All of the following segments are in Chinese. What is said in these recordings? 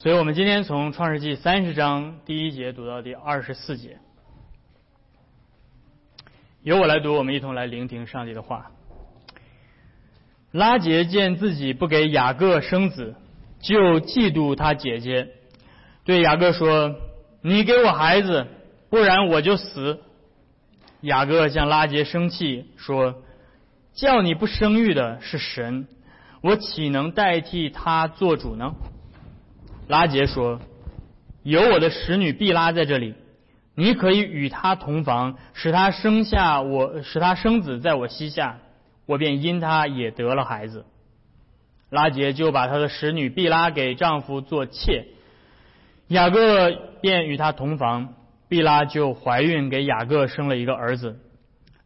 所以我们今天从创世纪三十章第一节读到第二十四节，由我来读，我们一同来聆听上帝的话。拉杰见自己不给雅各生子，就嫉妒他姐姐，对雅各说：“你给我孩子，不然我就死。”雅各向拉杰生气，说：“叫你不生育的是神，我岂能代替他做主呢？”拉杰说：“有我的使女毕拉在这里，你可以与她同房，使她生下我，使她生子在我膝下，我便因她也得了孩子。”拉杰就把他的使女毕拉给丈夫做妾，雅各便与她同房，毕拉就怀孕，给雅各生了一个儿子。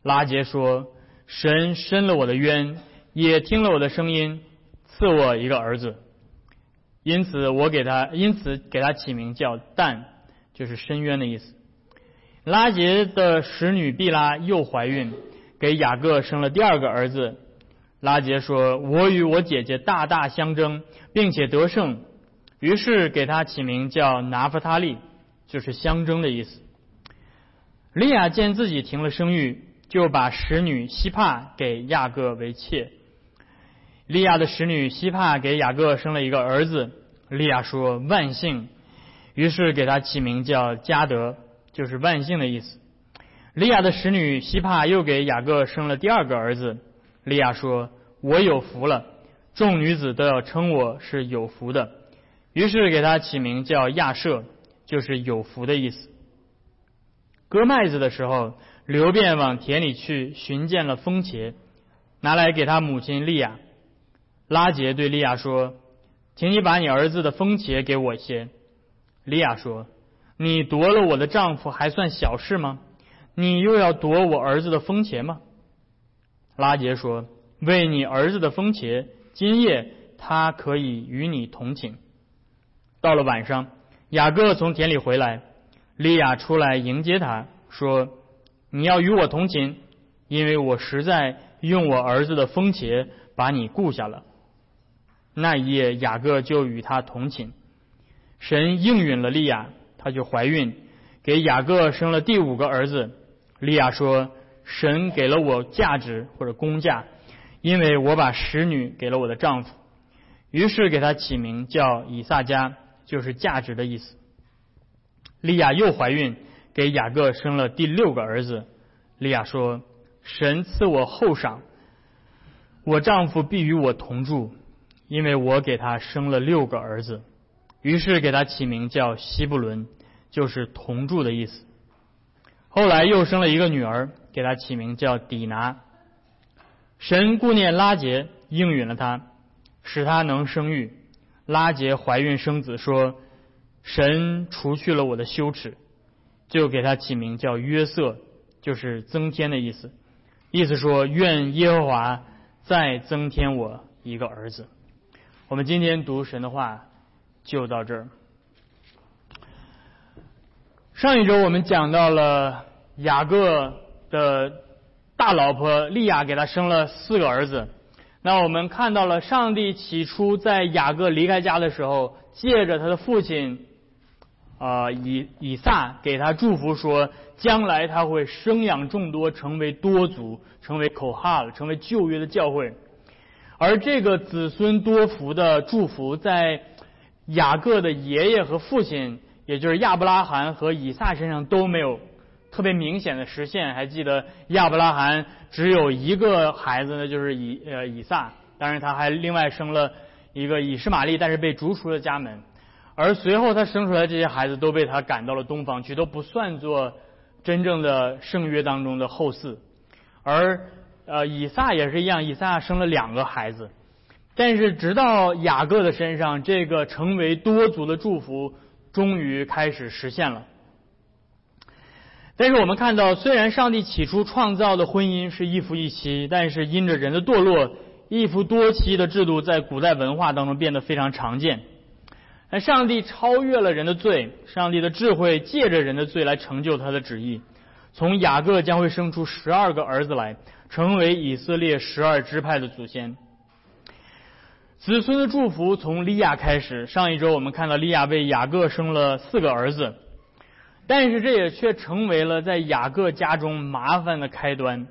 拉杰说：“神伸了我的冤，也听了我的声音，赐我一个儿子。”因此，我给他，因此给他起名叫但，就是深渊的意思。拉杰的使女毕拉又怀孕，给雅各生了第二个儿子。拉杰说：“我与我姐姐大大相争，并且得胜。”于是给他起名叫拿弗他利，就是相争的意思。利亚见自己停了生育，就把使女希帕给亚各为妾。利亚的使女希帕给雅各生了一个儿子，利亚说万幸，于是给他起名叫加德，就是万幸的意思。利亚的使女希帕又给雅各生了第二个儿子，利亚说我有福了，众女子都要称我是有福的，于是给他起名叫亚舍，就是有福的意思。割麦子的时候，刘便往田里去寻见了风茄，拿来给他母亲利亚。拉杰对利亚说：“请你把你儿子的风茄给我些。”利亚说：“你夺了我的丈夫还算小事吗？你又要夺我儿子的风茄吗？”拉杰说：“为你儿子的风茄，今夜他可以与你同寝。”到了晚上，雅各从田里回来，利亚出来迎接他，说：“你要与我同寝，因为我实在用我儿子的风茄把你雇下了。”那一夜，雅各就与他同寝。神应允了利亚，她就怀孕，给雅各生了第五个儿子。利亚说：“神给了我价值或者工价，因为我把使女给了我的丈夫。”于是给他起名叫以撒加，就是价值的意思。利亚又怀孕，给雅各生了第六个儿子。利亚说：“神赐我厚赏，我丈夫必与我同住。”因为我给他生了六个儿子，于是给他起名叫西布伦，就是同住的意思。后来又生了一个女儿，给他起名叫底拿。神顾念拉杰，应允了他，使他能生育。拉杰怀孕生子，说：“神除去了我的羞耻，就给他起名叫约瑟，就是增添的意思。意思说，愿耶和华再增添我一个儿子。”我们今天读神的话就到这儿。上一周我们讲到了雅各的大老婆利亚给他生了四个儿子。那我们看到了上帝起初在雅各离开家的时候，借着他的父亲啊以以撒给他祝福说，将来他会生养众多，成为多族，成为口哈成为旧约的教会。而这个子孙多福的祝福，在雅各的爷爷和父亲，也就是亚伯拉罕和以撒身上都没有特别明显的实现。还记得亚伯拉罕只有一个孩子呢，就是以呃以撒，当然他还另外生了一个以实玛利，但是被逐出了家门。而随后他生出来这些孩子都被他赶到了东方去，都不算作真正的圣约当中的后嗣。而呃，以撒也是一样，以撒生了两个孩子，但是直到雅各的身上，这个成为多族的祝福终于开始实现了。但是我们看到，虽然上帝起初创造的婚姻是一夫一妻，但是因着人的堕落，一夫多妻的制度在古代文化当中变得非常常见。那上帝超越了人的罪，上帝的智慧借着人的罪来成就他的旨意，从雅各将会生出十二个儿子来。成为以色列十二支派的祖先。子孙的祝福从利亚开始。上一周我们看到利亚为雅各生了四个儿子，但是这也却成为了在雅各家中麻烦的开端。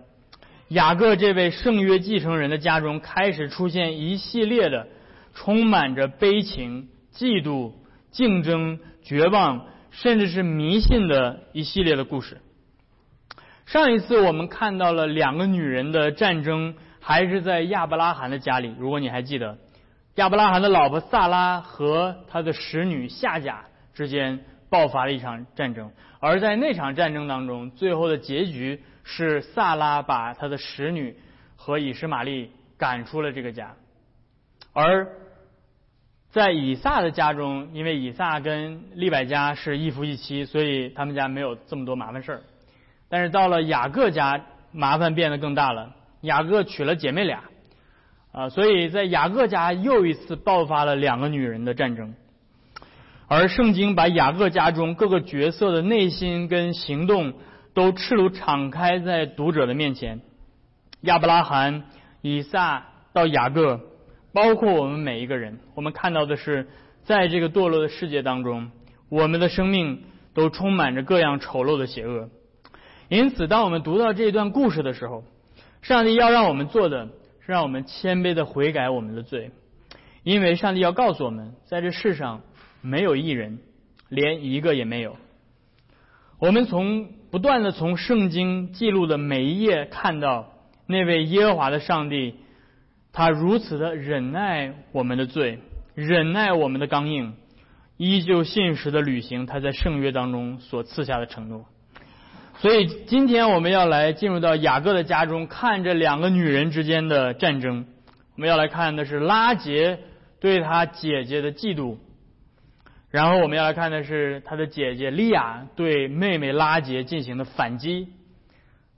雅各这位圣约继承人的家中开始出现一系列的充满着悲情、嫉妒、竞争、绝望，甚至是迷信的一系列的故事。上一次我们看到了两个女人的战争，还是在亚伯拉罕的家里。如果你还记得。亚伯拉罕的老婆萨拉和他的使女夏甲之间爆发了一场战争，而在那场战争当中，最后的结局是萨拉把他的使女和以实玛利赶出了这个家。而在以撒的家中，因为以撒跟利百加是一夫一妻，所以他们家没有这么多麻烦事儿。但是到了雅各家，麻烦变得更大了。雅各娶了姐妹俩。啊，所以在雅各家又一次爆发了两个女人的战争，而圣经把雅各家中各个角色的内心跟行动都赤裸敞开在读者的面前。亚伯拉罕、以撒到雅各，包括我们每一个人，我们看到的是，在这个堕落的世界当中，我们的生命都充满着各样丑陋的邪恶。因此，当我们读到这段故事的时候，上帝要让我们做的。是让我们谦卑的悔改我们的罪，因为上帝要告诉我们，在这世上没有一人，连一个也没有。我们从不断的从圣经记录的每一页看到，那位耶和华的上帝，他如此的忍耐我们的罪，忍耐我们的刚硬，依旧信实的履行他在圣约当中所赐下的承诺。所以今天我们要来进入到雅各的家中，看这两个女人之间的战争。我们要来看的是拉杰对他姐姐的嫉妒，然后我们要来看的是他的姐姐利亚对妹妹拉杰进行的反击。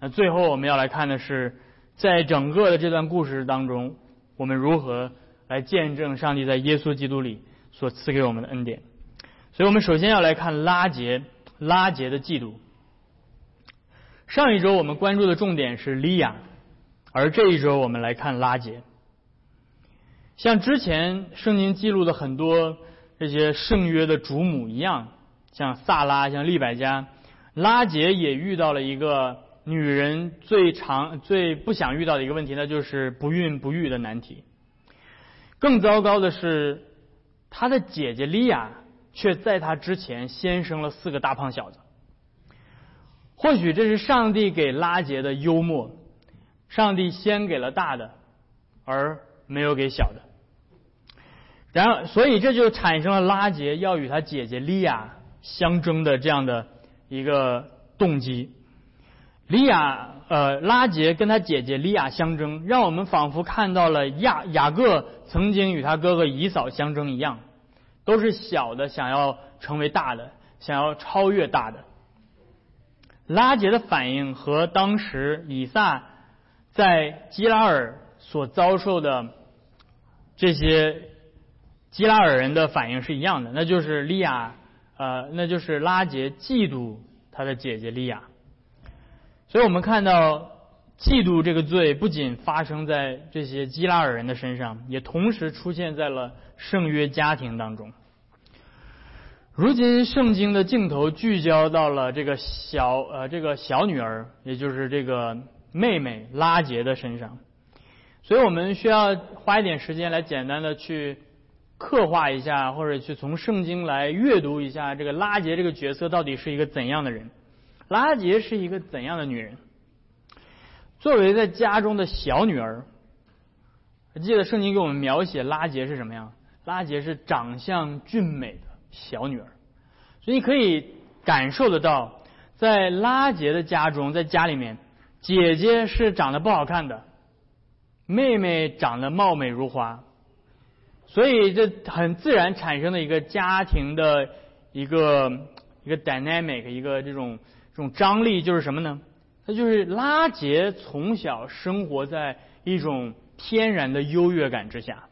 那最后我们要来看的是，在整个的这段故事当中，我们如何来见证上帝在耶稣基督里所赐给我们的恩典。所以我们首先要来看拉杰，拉杰的嫉妒。上一周我们关注的重点是利亚，而这一周我们来看拉杰。像之前圣经记录的很多这些圣约的主母一样，像萨拉、像利百加，拉杰也遇到了一个女人最常、最不想遇到的一个问题，那就是不孕不育的难题。更糟糕的是，他的姐姐利亚却在他之前先生了四个大胖小子。或许这是上帝给拉杰的幽默，上帝先给了大的，而没有给小的。然后，所以这就产生了拉杰要与他姐姐利亚相争的这样的一个动机。利亚，呃，拉杰跟他姐姐利亚相争，让我们仿佛看到了亚雅各曾经与他哥哥以扫相争一样，都是小的想要成为大的，想要超越大的。拉杰的反应和当时以撒在基拉尔所遭受的这些基拉尔人的反应是一样的，那就是利亚，呃，那就是拉杰嫉妒他的姐姐利亚。所以我们看到，嫉妒这个罪不仅发生在这些基拉尔人的身上，也同时出现在了圣约家庭当中。如今，圣经的镜头聚焦到了这个小呃这个小女儿，也就是这个妹妹拉杰的身上，所以我们需要花一点时间来简单的去刻画一下，或者去从圣经来阅读一下这个拉杰这个角色到底是一个怎样的人。拉杰是一个怎样的女人？作为在家中的小女儿，记得圣经给我们描写拉杰是什么样？拉杰是长相俊美的。小女儿，所以你可以感受得到，在拉杰的家中，在家里面，姐姐是长得不好看的，妹妹长得貌美如花，所以这很自然产生的一个家庭的一个一个 dynamic，一个这种这种张力就是什么呢？那就是拉杰从小生活在一种天然的优越感之下，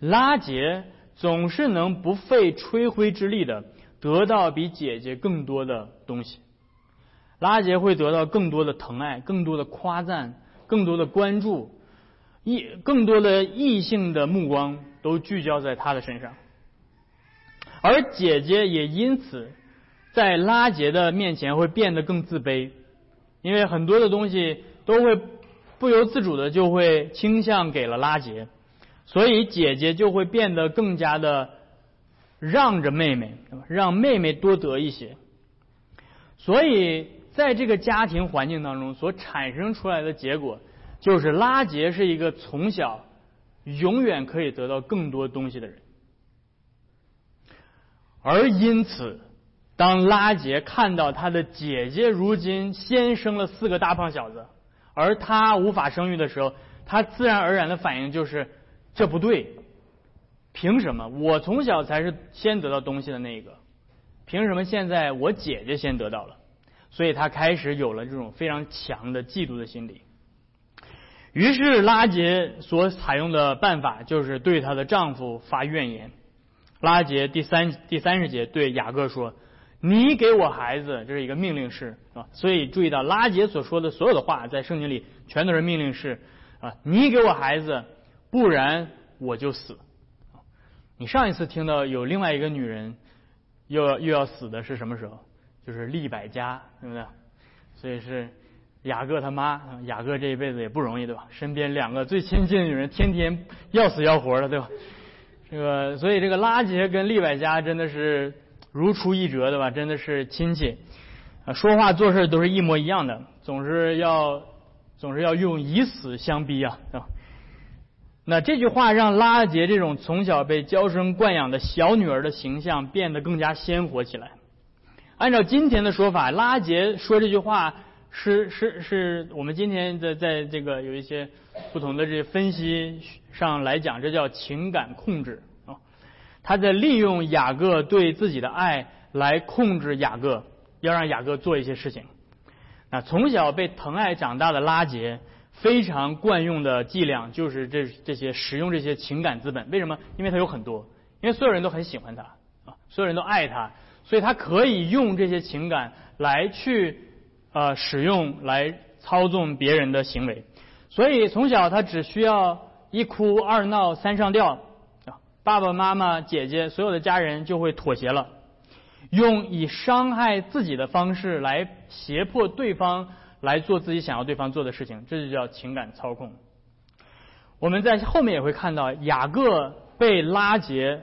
拉杰。总是能不费吹灰之力的得到比姐姐更多的东西，拉杰会得到更多的疼爱、更多的夸赞、更多的关注，异更多的异性的目光都聚焦在他的身上，而姐姐也因此在拉杰的面前会变得更自卑，因为很多的东西都会不由自主的就会倾向给了拉杰，所以姐姐就会变得更加的让着妹妹，让妹妹多得一些，所以在这个家庭环境当中所产生出来的结果。就是拉杰是一个从小永远可以得到更多东西的人，而因此，当拉杰看到他的姐姐如今先生了四个大胖小子，而他无法生育的时候，他自然而然的反应就是这不对，凭什么我从小才是先得到东西的那个？凭什么现在我姐姐先得到了？所以他开始有了这种非常强的嫉妒的心理。于是拉杰所采用的办法就是对她的丈夫发怨言。拉杰第三第三十节对雅各说：“你给我孩子，这是一个命令式啊。所以注意到拉杰所说的所有的话，在圣经里全都是命令式啊。你给我孩子，不然我就死。你上一次听到有另外一个女人又要又要死的是什么时候？就是利百加，对不对？所以是。”雅各他妈，雅各这一辈子也不容易，对吧？身边两个最亲近的女人，天天要死要活的，对吧？这个，所以这个拉杰跟利百加真的是如出一辙，对吧？真的是亲戚，说话做事都是一模一样的，总是要总是要用以死相逼啊，对吧？那这句话让拉杰这种从小被娇生惯养的小女儿的形象变得更加鲜活起来。按照今天的说法，拉杰说这句话。是是是我们今天在在这个有一些不同的这些分析上来讲，这叫情感控制啊。他在利用雅各对自己的爱来控制雅各，要让雅各做一些事情。那从小被疼爱长大的拉杰，非常惯用的伎俩就是这这些使用这些情感资本。为什么？因为他有很多，因为所有人都很喜欢他啊，所有人都爱他，所以他可以用这些情感来去。呃，使用来操纵别人的行为，所以从小他只需要一哭二闹三上吊啊，爸爸妈妈姐姐所有的家人就会妥协了，用以伤害自己的方式来胁迫对方来做自己想要对方做的事情，这就叫情感操控。我们在后面也会看到雅各被拉杰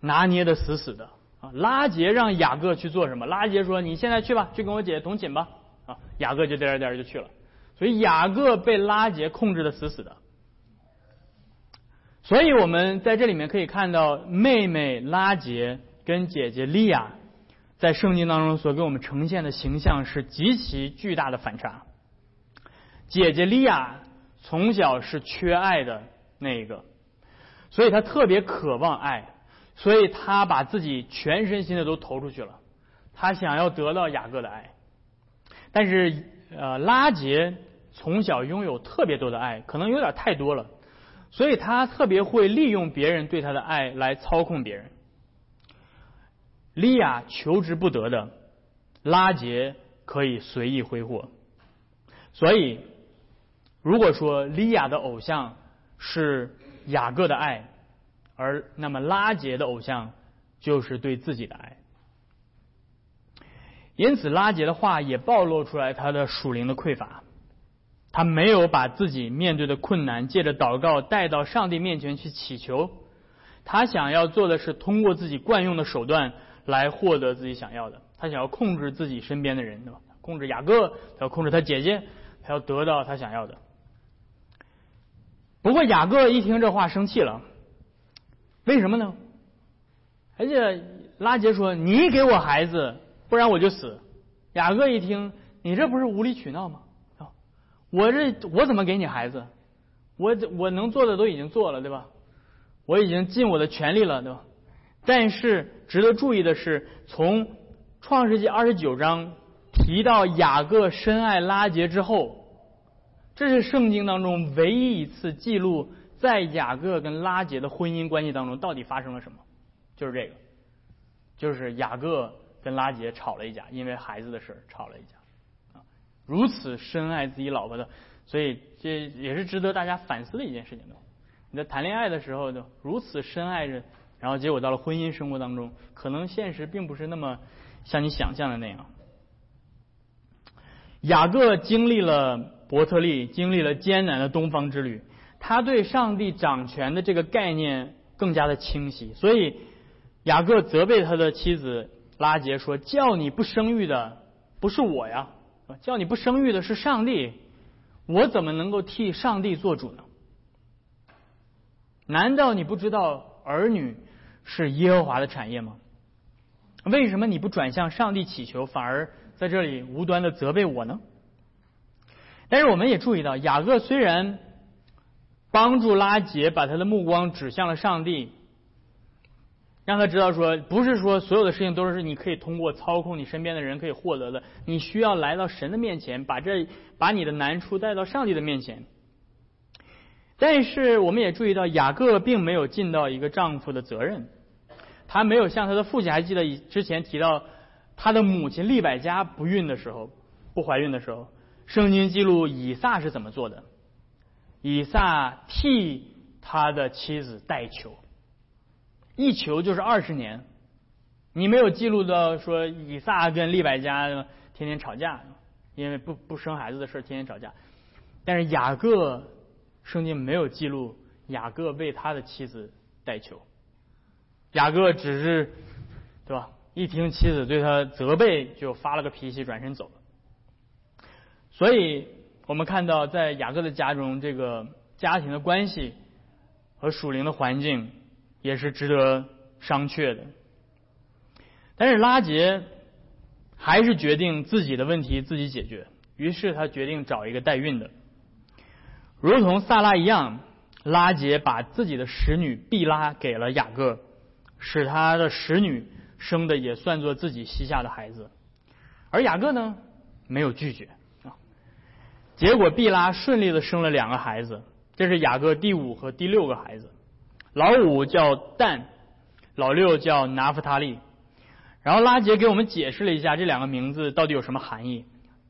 拿捏的死死的啊，拉杰让雅各去做什么？拉杰说：“你现在去吧，去跟我姐姐同寝吧。”啊，雅各就颠颠就去了，所以雅各被拉杰控制的死死的。所以我们在这里面可以看到，妹妹拉杰跟姐姐利亚在圣经当中所给我们呈现的形象是极其巨大的反差。姐姐利亚从小是缺爱的那一个，所以她特别渴望爱，所以她把自己全身心的都投出去了，她想要得到雅各的爱。但是，呃，拉杰从小拥有特别多的爱，可能有点太多了，所以他特别会利用别人对他的爱来操控别人。利亚求之不得的，拉杰可以随意挥霍。所以，如果说利亚的偶像是雅各的爱，而那么拉杰的偶像就是对自己的爱。因此，拉杰的话也暴露出来他的属灵的匮乏。他没有把自己面对的困难借着祷告带到上帝面前去祈求。他想要做的是通过自己惯用的手段来获得自己想要的。他想要控制自己身边的人，对吧？控制雅各，他要控制他姐姐，他要得到他想要的。不过雅各一听这话生气了，为什么呢？而且拉杰说：“你给我孩子。”不然我就死。雅各一听，你这不是无理取闹吗？我这我怎么给你孩子？我我能做的都已经做了，对吧？我已经尽我的全力了，对吧？但是值得注意的是，从创世纪二十九章提到雅各深爱拉结之后，这是圣经当中唯一一次记录在雅各跟拉结的婚姻关系当中到底发生了什么？就是这个，就是雅各。跟拉杰吵了一架，因为孩子的事吵了一架，啊，如此深爱自己老婆的所以这也是值得大家反思的一件事情的。你在谈恋爱的时候就如此深爱着，然后结果到了婚姻生活当中，可能现实并不是那么像你想象的那样。雅各经历了伯特利，经历了艰难的东方之旅，他对上帝掌权的这个概念更加的清晰，所以雅各责备他的妻子拉杰说：“叫你不生育的不是我呀，叫你不生育的是上帝，我怎么能够替上帝做主呢？难道你不知道儿女是耶和华的产业吗？为什么你不转向上帝祈求，反而？”在这里无端的责备我呢？但是我们也注意到，雅各虽然帮助拉杰把他的目光指向了上帝，让他知道说，不是说所有的事情都是你可以通过操控你身边的人可以获得的，你需要来到神的面前，把这把你的难处带到上帝的面前。但是我们也注意到，雅各并没有尽到一个丈夫的责任，他没有像他的父亲，还记得之前提到。他的母亲利百加不孕的时候，不怀孕的时候，圣经记录以撒是怎么做的？以撒替他的妻子代求，一求就是二十年。你没有记录到说以撒跟利百加天天吵架，因为不不生孩子的事天天吵架。但是雅各圣经没有记录雅各为他的妻子代求，雅各只是对吧？一听妻子对他责备，就发了个脾气，转身走了。所以，我们看到在雅各的家中，这个家庭的关系和属灵的环境也是值得商榷的。但是拉杰还是决定自己的问题自己解决，于是他决定找一个代孕的，如同萨拉一样，拉杰把自己的使女毕拉给了雅各，使他的使女。生的也算作自己膝下的孩子，而雅各呢没有拒绝啊。结果毕拉顺利的生了两个孩子，这是雅各第五和第六个孩子。老五叫但，老六叫拿弗他利。然后拉杰给我们解释了一下这两个名字到底有什么含义。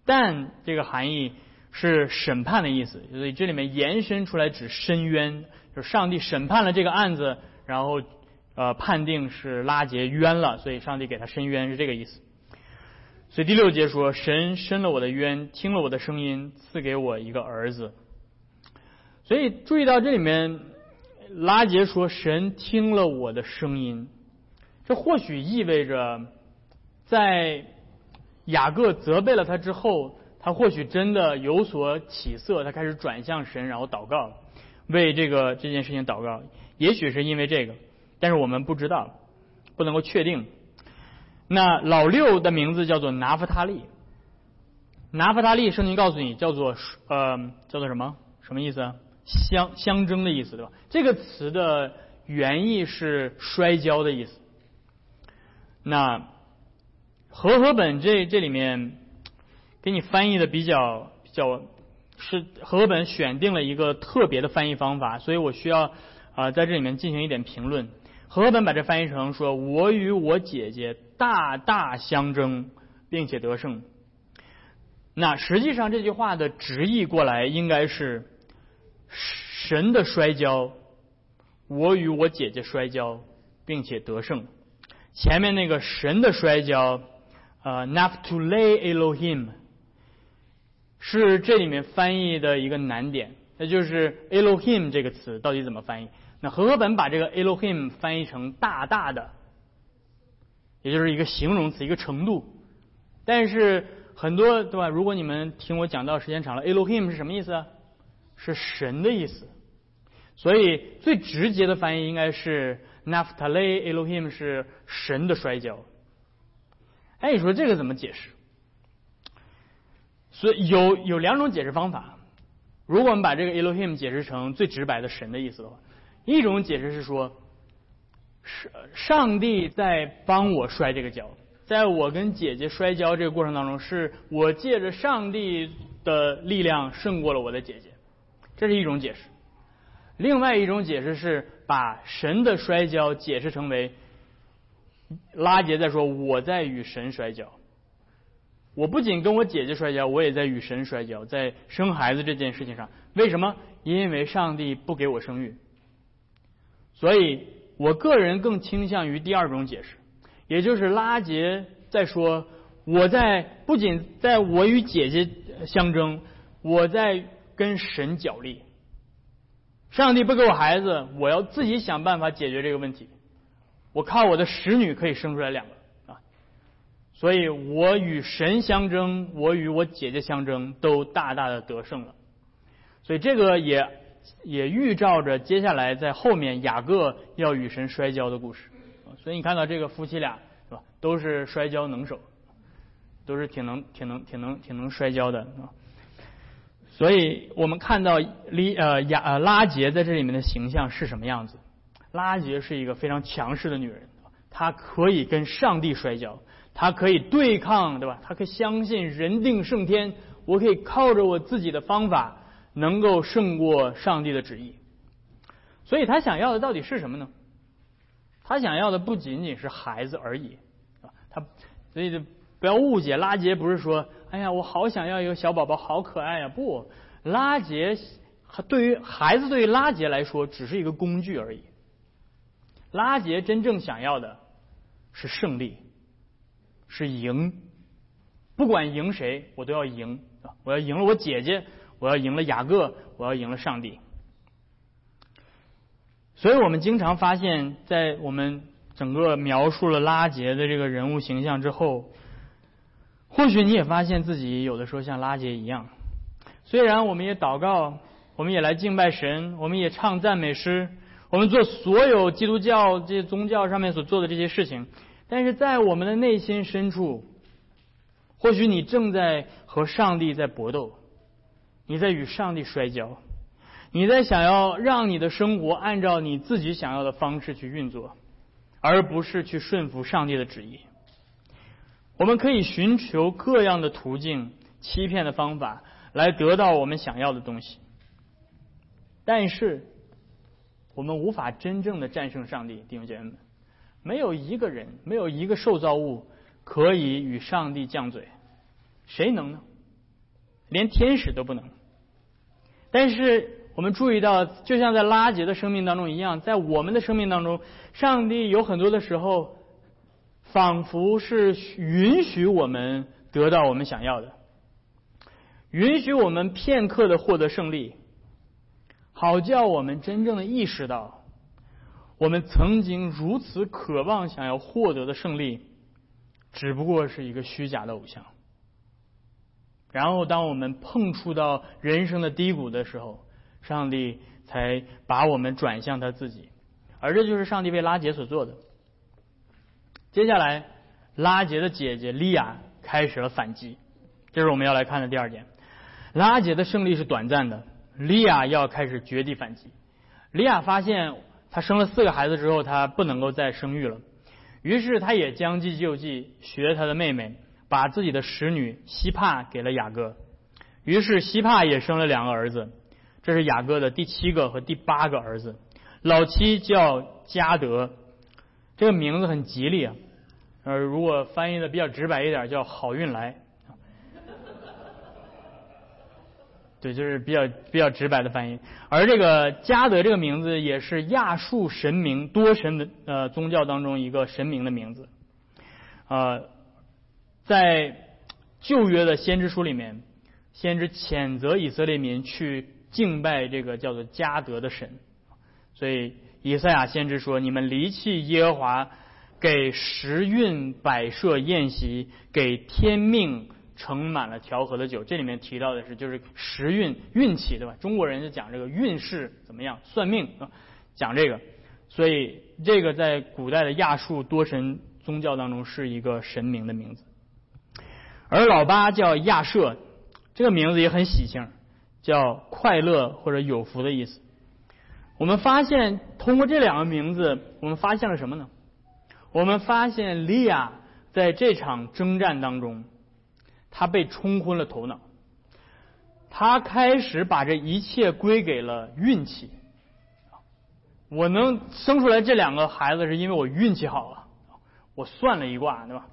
但这个含义是审判的意思，所以这里面延伸出来指深渊，就是上帝审判了这个案子，然后。呃，判定是拉杰冤了，所以上帝给他伸冤是这个意思。所以第六节说，神伸了我的冤，听了我的声音，赐给我一个儿子。所以注意到这里面，拉杰说神听了我的声音，这或许意味着在雅各责备了他之后，他或许真的有所起色，他开始转向神，然后祷告，为这个这件事情祷告。也许是因为这个。但是我们不知道，不能够确定。那老六的名字叫做拿弗他利，拿弗他利，圣经告诉你叫做呃叫做什么？什么意思？相相争的意思，对吧？这个词的原意是摔跤的意思。那和合本这这里面给你翻译的比较比较是和本选定了一个特别的翻译方法，所以我需要啊在这里面进行一点评论。和本把这翻译成说：“我与我姐姐大大相争，并且得胜。”那实际上这句话的直译过来应该是“神的摔跤，我与我姐姐摔跤，并且得胜。”前面那个“神的摔跤”呃 n a f t u l a Elohim” 是这里面翻译的一个难点，那就是 “Elohim” 这个词到底怎么翻译？那和合本把这个 Elohim 翻译成大大的，也就是一个形容词，一个程度。但是很多对吧？如果你们听我讲到时间长了，Elohim 是什么意思？是神的意思。所以最直接的翻译应该是 Naphtali Elohim 是神的摔跤。哎，你说这个怎么解释？所以有有两种解释方法。如果我们把这个 Elohim 解释成最直白的神的意思的话。一种解释是说，上上帝在帮我摔这个跤，在我跟姐姐摔跤这个过程当中，是我借着上帝的力量胜过了我的姐姐，这是一种解释。另外一种解释是把神的摔跤解释成为拉杰在说我在与神摔跤，我不仅跟我姐姐摔跤，我也在与神摔跤，在生孩子这件事情上。为什么？因为上帝不给我生育。所以我个人更倾向于第二种解释，也就是拉杰在说，我在不仅在我与姐姐相争，我在跟神角力。上帝不给我孩子，我要自己想办法解决这个问题。我靠我的使女可以生出来两个。所以我与神相争，我与我姐姐相争，都大大的得胜了。所以这个也也预兆着接下来在后面雅各要与神摔跤的故事。所以你看到这个夫妻俩是吧，都是摔跤能手，都是挺能、挺能、挺能、挺能摔跤的啊。所以我们看到利呃雅呃拉杰在这里面的形象是什么样子？拉杰是一个非常强势的女人，她可以跟上帝摔跤。他可以对抗，对吧？他可以相信人定胜天，我可以靠着我自己的方法能够胜过上帝的旨意。所以他想要的到底是什么呢？他想要的不仅仅是孩子而已啊！他所以不要误解，拉杰不是说，哎呀，我好想要一个小宝宝，好可爱呀！不，拉杰对于孩子对于拉杰来说只是一个工具而已。拉杰真正想要的是胜利。是赢，不管赢谁，我都要赢！我要赢了我姐姐，我要赢了雅各，我要赢了上帝。所以我们经常发现，在我们整个描述了拉杰的这个人物形象之后，或许你也发现自己有的时候像拉杰一样。虽然我们也祷告，我们也来敬拜神，我们也唱赞美诗，我们做所有基督教这些宗教上面所做的这些事情。但是在我们的内心深处，或许你正在和上帝在搏斗，你在与上帝摔跤，你在想要让你的生活按照你自己想要的方式去运作，而不是去顺服上帝的旨意。我们可以寻求各样的途径、欺骗的方法来得到我们想要的东西，但是我们无法真正的战胜上帝，弟兄姐妹们。没有一个人，没有一个受造物可以与上帝犟嘴，谁能呢？连天使都不能。但是我们注意到，就像在拉杰的生命当中一样，在我们的生命当中，上帝有很多的时候，仿佛是允许我们得到我们想要的，允许我们片刻的获得胜利，好叫我们真正的意识到。我们曾经如此渴望想要获得的胜利，只不过是一个虚假的偶像。然后，当我们碰触到人生的低谷的时候，上帝才把我们转向他自己，而这就是上帝为拉杰所做的。接下来，拉杰的姐姐利亚开始了反击，这是我们要来看的第二点。拉杰的胜利是短暂的，利亚要开始绝地反击。利亚发现。他生了四个孩子之后，他不能够再生育了，于是他也将计就计，学他的妹妹，把自己的使女希帕给了雅各。于是希帕也生了两个儿子，这是雅各的第七个和第八个儿子。老七叫加德，这个名字很吉利啊，呃，如果翻译的比较直白一点，叫好运来。对，就是比较比较直白的翻译。而这个加德这个名字也是亚述神明多神的呃宗教当中一个神明的名字。呃，在旧约的先知书里面，先知谴责以色列民去敬拜这个叫做加德的神。所以以赛亚先知说：“你们离弃耶和华，给时运摆设宴席，给天命。”盛满了调和的酒，这里面提到的是就是时运运气，对吧？中国人就讲这个运势怎么样，算命啊，讲这个。所以这个在古代的亚述多神宗教当中是一个神明的名字。而老八叫亚瑟，这个名字也很喜庆，叫快乐或者有福的意思。我们发现通过这两个名字，我们发现了什么呢？我们发现利亚在这场征战当中。他被冲昏了头脑，他开始把这一切归给了运气。我能生出来这两个孩子，是因为我运气好啊！我算了一卦，对吧？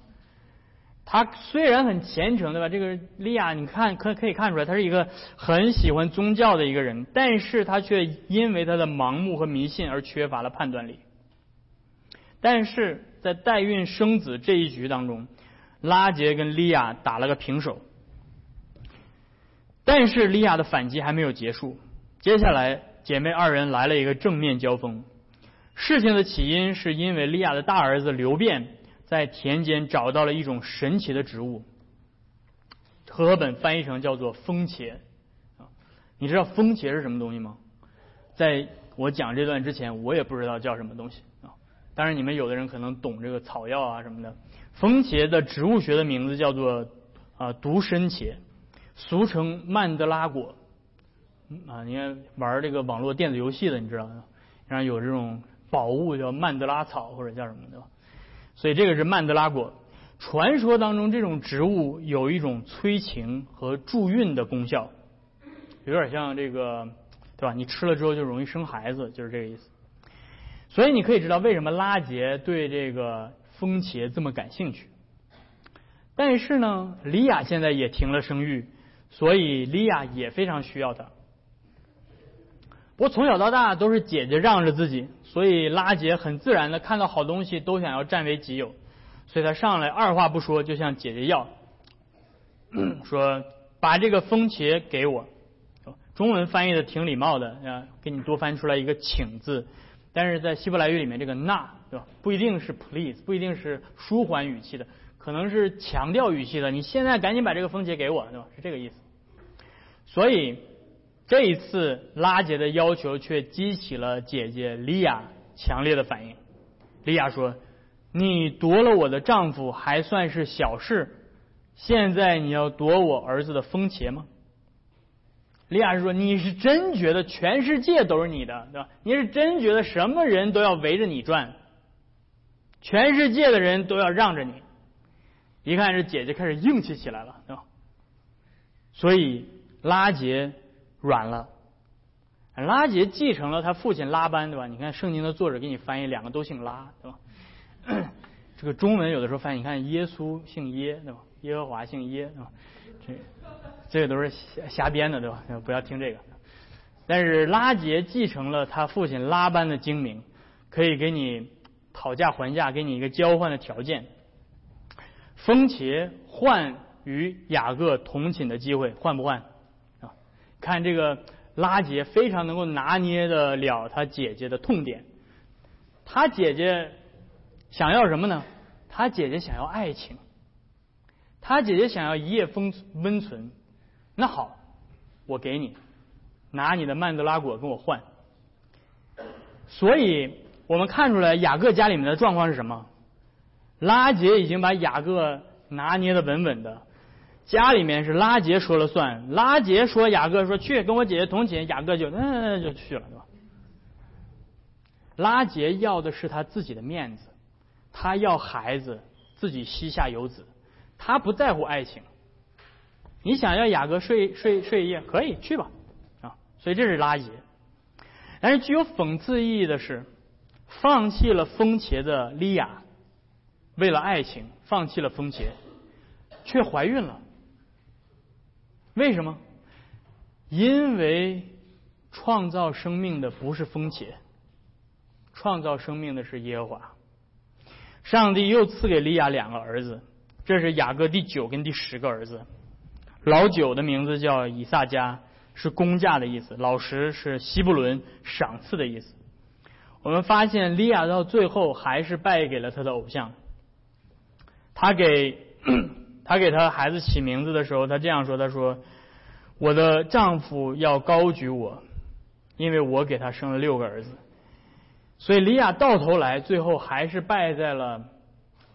他虽然很虔诚，对吧？这个利亚，你看可可以看出来，他是一个很喜欢宗教的一个人，但是他却因为他的盲目和迷信而缺乏了判断力。但是在代孕生子这一局当中，拉杰跟利亚打了个平手。但是利亚的反击还没有结束，接下来姐妹二人来了一个正面交锋。事情的起因是因为利亚的大儿子刘辩。在田间找到了一种神奇的植物，和本翻译成叫做风茄。你知道风茄是什么东西吗？在我讲这段之前，我也不知道叫什么东西啊。当然，你们有的人可能懂这个草药啊什么的。风茄的植物学的名字叫做啊独参茄，俗称曼德拉果啊。你看玩这个网络电子游戏的，你知道吗？然后有这种宝物叫曼德拉草或者叫什么的。所以这个是曼德拉果。传说当中，这种植物有一种催情和助孕的功效，有点像这个，对吧？你吃了之后就容易生孩子，就是这个意思。所以你可以知道为什么拉杰对这个风茄这么感兴趣。但是呢，莉亚现在也停了生育，所以莉亚也非常需要他。不过从小到大都是姐姐让着自己。所以拉杰很自然的看到好东西都想要占为己有，所以他上来二话不说就向姐姐要，说把这个风茄给我。中文翻译的挺礼貌的啊，给你多翻出来一个请字，但是在希伯来语里面这个那对吧，不一定是 please，不一定是舒缓语气的，可能是强调语气的。你现在赶紧把这个风茄给我，对吧？是这个意思。所以。这一次，拉杰的要求却激起了姐姐莉亚强烈的反应。莉亚说：“你夺了我的丈夫还算是小事，现在你要夺我儿子的风茄吗？”利亚说：“你是真觉得全世界都是你的，对吧？你是真觉得什么人都要围着你转，全世界的人都要让着你？一看这姐姐开始硬气起来了，对吧？所以拉杰。”软了，拉杰继承了他父亲拉班，对吧？你看圣经的作者给你翻译，两个都姓拉，对吧？这个中文有的时候翻译，你看耶稣姓耶，对吧？耶和华姓耶，对吧？这个都是瞎瞎编的，对吧？不要听这个。但是拉杰继承了他父亲拉班的精明，可以给你讨价还价，给你一个交换的条件：风茄换与雅各同寝的机会，换不换？看这个拉杰非常能够拿捏的了他姐姐的痛点，他姐姐想要什么呢？他姐姐想要爱情，他姐姐想要一夜风温存。那好，我给你，拿你的曼德拉果跟我换。所以我们看出来雅各家里面的状况是什么？拉杰已经把雅各拿捏的稳稳的。家里面是拉杰说了算，拉杰说雅各说去跟我姐姐同寝，雅各就嗯就去了，对吧？拉杰要的是他自己的面子，他要孩子，自己膝下有子，他不在乎爱情。你想要雅各睡睡睡一夜，可以去吧，啊，所以这是拉杰。但是具有讽刺意义的是，放弃了风茄的莉亚，为了爱情放弃了风茄，却怀孕了。为什么？因为创造生命的不是风茄，创造生命的是耶和华。上帝又赐给利亚两个儿子，这是雅各第九跟第十个儿子。老九的名字叫以撒加，是工价的意思；老十是希布伦，赏赐的意思。我们发现利亚到最后还是败给了他的偶像。他给。他给他孩子起名字的时候，他这样说：“他说，我的丈夫要高举我，因为我给他生了六个儿子。所以，利亚到头来最后还是败在了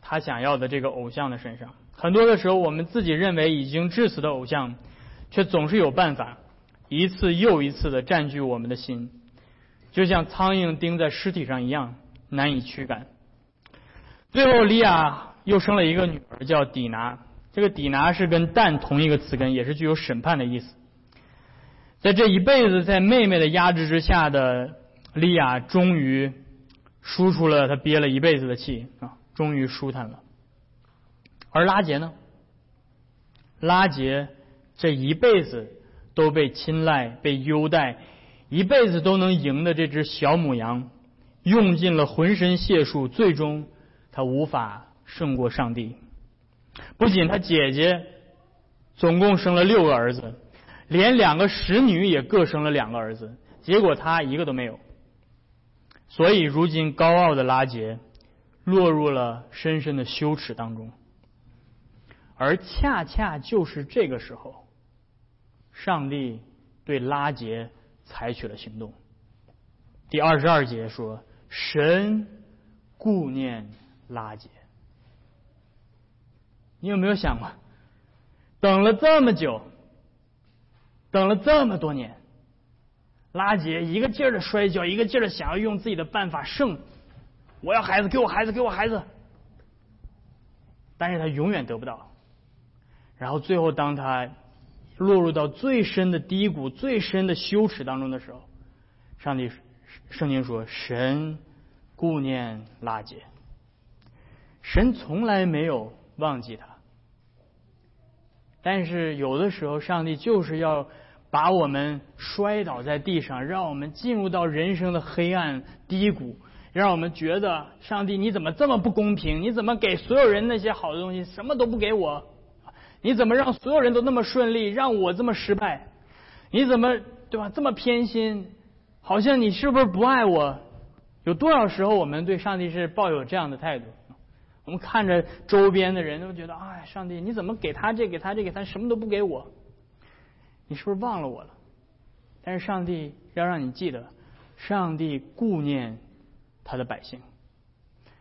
他想要的这个偶像的身上。很多的时候，我们自己认为已经致死的偶像，却总是有办法一次又一次的占据我们的心，就像苍蝇钉在尸体上一样难以驱赶。最后，利亚又生了一个女儿，叫底拿。”这个底拿是跟蛋同一个词根，也是具有审判的意思。在这一辈子在妹妹的压制之下的利亚，终于输出了他憋了一辈子的气啊，终于舒坦了。而拉杰呢，拉杰这一辈子都被青睐、被优待，一辈子都能赢的这只小母羊，用尽了浑身解数，最终他无法胜过上帝。不仅他姐姐总共生了六个儿子，连两个使女也各生了两个儿子，结果他一个都没有。所以如今高傲的拉杰落入了深深的羞耻当中。而恰恰就是这个时候，上帝对拉杰采取了行动。第二十二节说：“神顾念拉杰。”你有没有想过，等了这么久，等了这么多年，拉杰一个劲儿的摔跤，一个劲儿的想要用自己的办法胜，我要孩子，给我孩子，给我孩子，但是他永远得不到。然后最后，当他落入到最深的低谷、最深的羞耻当中的时候，上帝圣经说：“神顾念拉杰，神从来没有忘记他。但是有的时候，上帝就是要把我们摔倒在地上，让我们进入到人生的黑暗低谷，让我们觉得上帝你怎么这么不公平？你怎么给所有人那些好的东西，什么都不给我？”你怎么让所有人都那么顺利，让我这么失败？你怎么对吧？这么偏心，好像你是不是不爱我？有多少时候我们对上帝是抱有这样的态度？我们看着周边的人都觉得，哎，上帝你怎么给他这给他这给他什么都不给我？你是不是忘了我了？但是上帝要让你记得，上帝顾念他的百姓，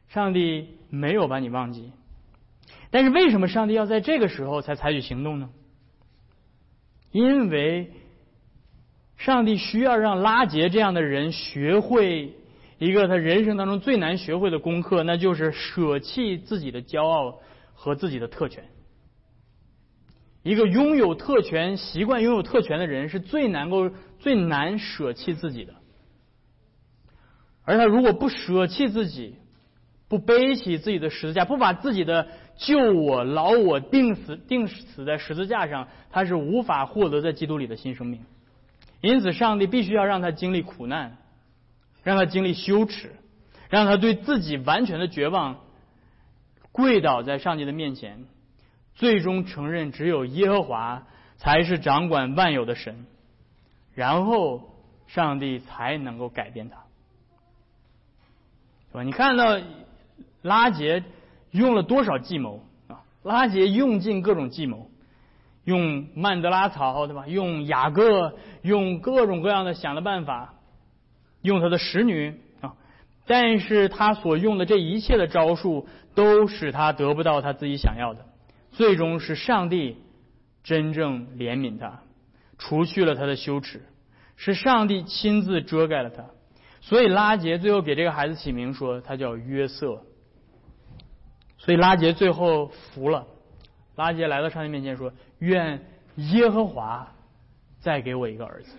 上帝没有把你忘记。但是为什么上帝要在这个时候才采取行动呢？因为上帝需要让拉杰这样的人学会一个他人生当中最难学会的功课，那就是舍弃自己的骄傲和自己的特权。一个拥有特权、习惯拥有特权的人，是最难够最难舍弃自己的。而他如果不舍弃自己，不背起自己的十字架，不把自己的救我、劳我定死、定死在十字架上，他是无法获得在基督里的新生命。因此，上帝必须要让他经历苦难，让他经历羞耻，让他对自己完全的绝望，跪倒在上帝的面前，最终承认只有耶和华才是掌管万有的神，然后上帝才能够改变他，你看到拉杰。用了多少计谋啊？拉杰用尽各种计谋，用曼德拉草对吧？用雅各，用各种各样的想的办法，用他的使女啊。但是他所用的这一切的招数，都使他得不到他自己想要的。最终是上帝真正怜悯他，除去了他的羞耻，是上帝亲自遮盖了他。所以拉杰最后给这个孩子起名说，他叫约瑟。所以拉杰最后服了，拉杰来到上帝面前说：“愿耶和华再给我一个儿子。”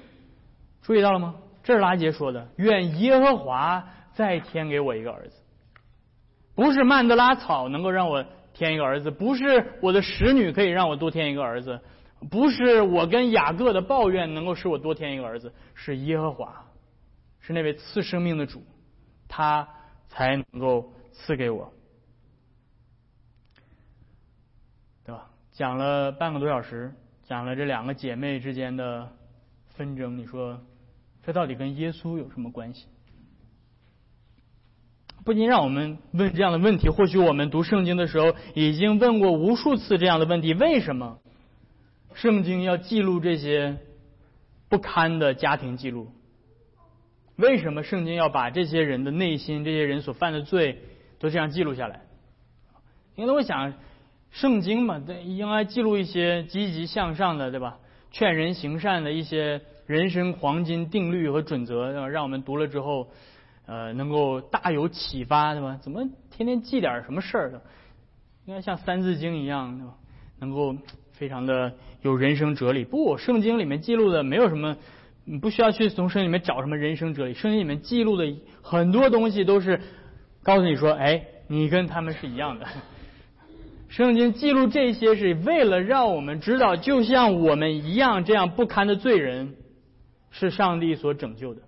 注意到了吗？这是拉杰说的：“愿耶和华再添给我一个儿子。”不是曼德拉草能够让我添一个儿子，不是我的使女可以让我多添一个儿子，不是我跟雅各的抱怨能够使我多添一个儿子，是耶和华，是那位赐生命的主，他才能够赐给我。对吧讲了半个多小时，讲了这两个姐妹之间的纷争。你说，这到底跟耶稣有什么关系？不禁让我们问这样的问题。或许我们读圣经的时候已经问过无数次这样的问题：为什么圣经要记录这些不堪的家庭记录？为什么圣经要把这些人的内心、这些人所犯的罪都这样记录下来？因为我想。圣经嘛，对，应该记录一些积极向上的，对吧？劝人行善的一些人生黄金定律和准则，让我们读了之后，呃，能够大有启发，对吧？怎么天天记点什么事儿？应该像三字经一样，对吧？能够非常的有人生哲理。不，圣经里面记录的没有什么，你不需要去从圣经里面找什么人生哲理。圣经里面记录的很多东西都是告诉你说，哎，你跟他们是一样的。圣经记录这些是为了让我们知道，就像我们一样这样不堪的罪人，是上帝所拯救的。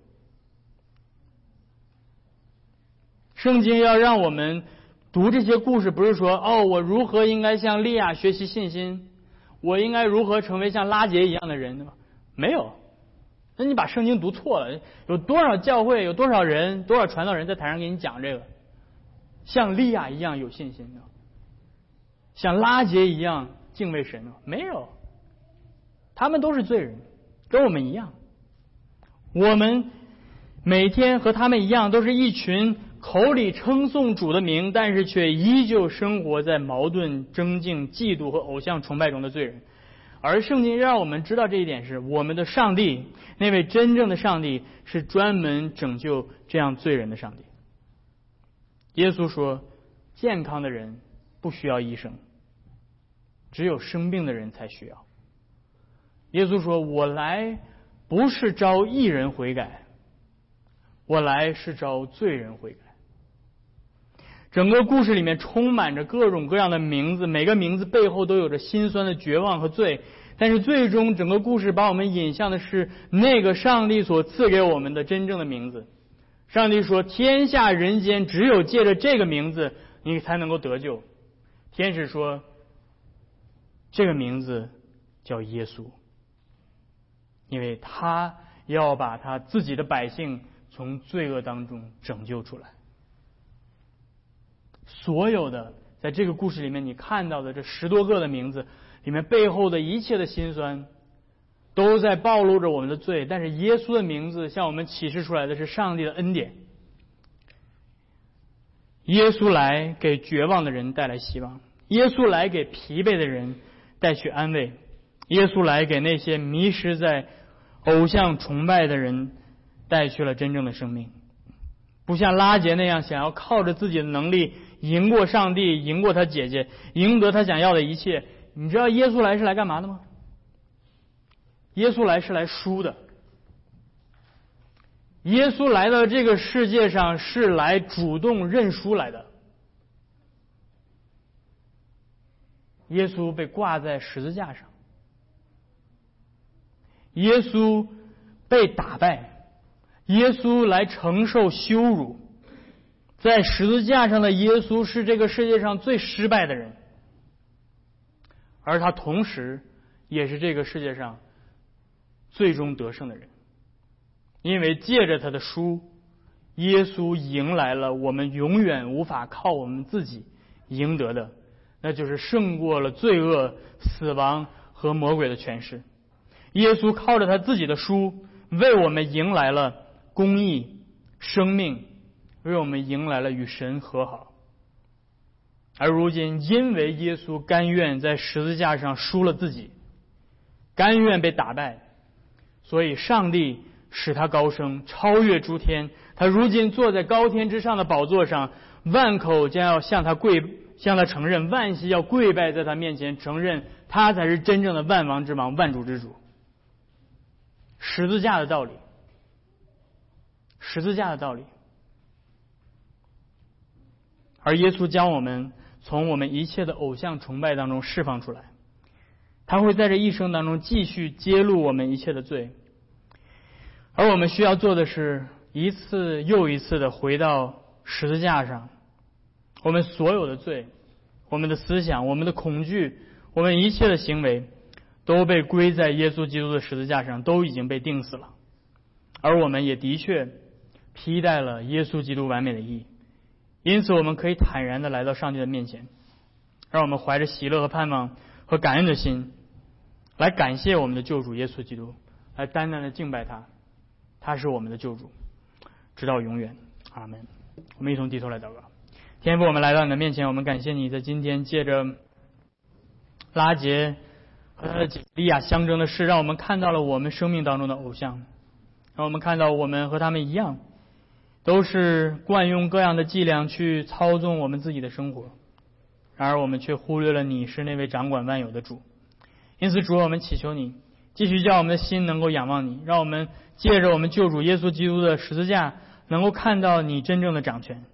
圣经要让我们读这些故事，不是说哦，我如何应该向利亚学习信心，我应该如何成为像拉杰一样的人，没有，那你把圣经读错了。有多少教会，有多少人，多少传道人在台上给你讲这个，像利亚一样有信心的，像拉杰一样敬畏神的，没有。他们都是罪人，跟我们一样。我们每天和他们一样，都是一群。口里称颂主的名，但是却依旧生活在矛盾、争竞、嫉妒和偶像崇拜中的罪人。而圣经让我们知道这一点是：我们的上帝，那位真正的上帝，是专门拯救这样罪人的上帝。耶稣说：“健康的人不需要医生，只有生病的人才需要。”耶稣说：“我来不是招义人悔改，我来是招罪人悔改。”整个故事里面充满着各种各样的名字，每个名字背后都有着心酸的绝望和罪。但是最终，整个故事把我们引向的是那个上帝所赐给我们的真正的名字。上帝说：“天下人间只有借着这个名字，你才能够得救。”天使说：“这个名字叫耶稣，因为他要把他自己的百姓从罪恶当中拯救出来。”所有的在这个故事里面，你看到的这十多个的名字里面背后的一切的辛酸，都在暴露着我们的罪。但是耶稣的名字向我们启示出来的是上帝的恩典。耶稣来给绝望的人带来希望，耶稣来给疲惫的人带去安慰，耶稣来给那些迷失在偶像崇拜的人带去了真正的生命。不像拉杰那样想要靠着自己的能力。赢过上帝，赢过他姐姐，赢得他想要的一切。你知道耶稣来是来干嘛的吗？耶稣来是来输的。耶稣来到这个世界上是来主动认输来的。耶稣被挂在十字架上，耶稣被打败，耶稣来承受羞辱。在十字架上的耶稣是这个世界上最失败的人，而他同时也是这个世界上最终得胜的人，因为借着他的书，耶稣迎来了我们永远无法靠我们自己赢得的，那就是胜过了罪恶、死亡和魔鬼的权势。耶稣靠着他自己的书，为我们迎来了公义、生命。为我们迎来了与神和好，而如今因为耶稣甘愿在十字架上输了自己，甘愿被打败，所以上帝使他高升，超越诸天。他如今坐在高天之上的宝座上，万口将要向他跪，向他承认，万膝要跪拜在他面前，承认他才是真正的万王之王、万主之主。十字架的道理，十字架的道理。而耶稣将我们从我们一切的偶像崇拜当中释放出来，他会在这一生当中继续揭露我们一切的罪，而我们需要做的是一次又一次的回到十字架上，我们所有的罪、我们的思想、我们的恐惧、我们一切的行为，都被归在耶稣基督的十字架上，都已经被钉死了，而我们也的确披戴了耶稣基督完美的义。因此，我们可以坦然的来到上帝的面前，让我们怀着喜乐和盼望和感恩的心，来感谢我们的救主耶稣基督，来单单的敬拜他，他是我们的救主，直到永远。阿门。我们一同低头来祷告。天父，我们来到你的面前，我们感谢你在今天借着拉杰和他的姐利亚相争的事，让我们看到了我们生命当中的偶像，让我们看到我们和他们一样。都是惯用各样的伎俩去操纵我们自己的生活，然而我们却忽略了你是那位掌管万有的主。因此，主，我们祈求你继续叫我们的心能够仰望你，让我们借着我们救主耶稣基督的十字架，能够看到你真正的掌权，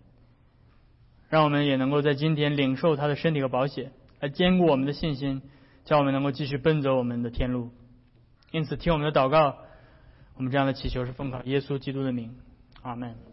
让我们也能够在今天领受他的身体和宝血，来坚固我们的信心，叫我们能够继续奔走我们的天路。因此，听我们的祷告，我们这样的祈求是奉靠耶稣基督的名，阿门。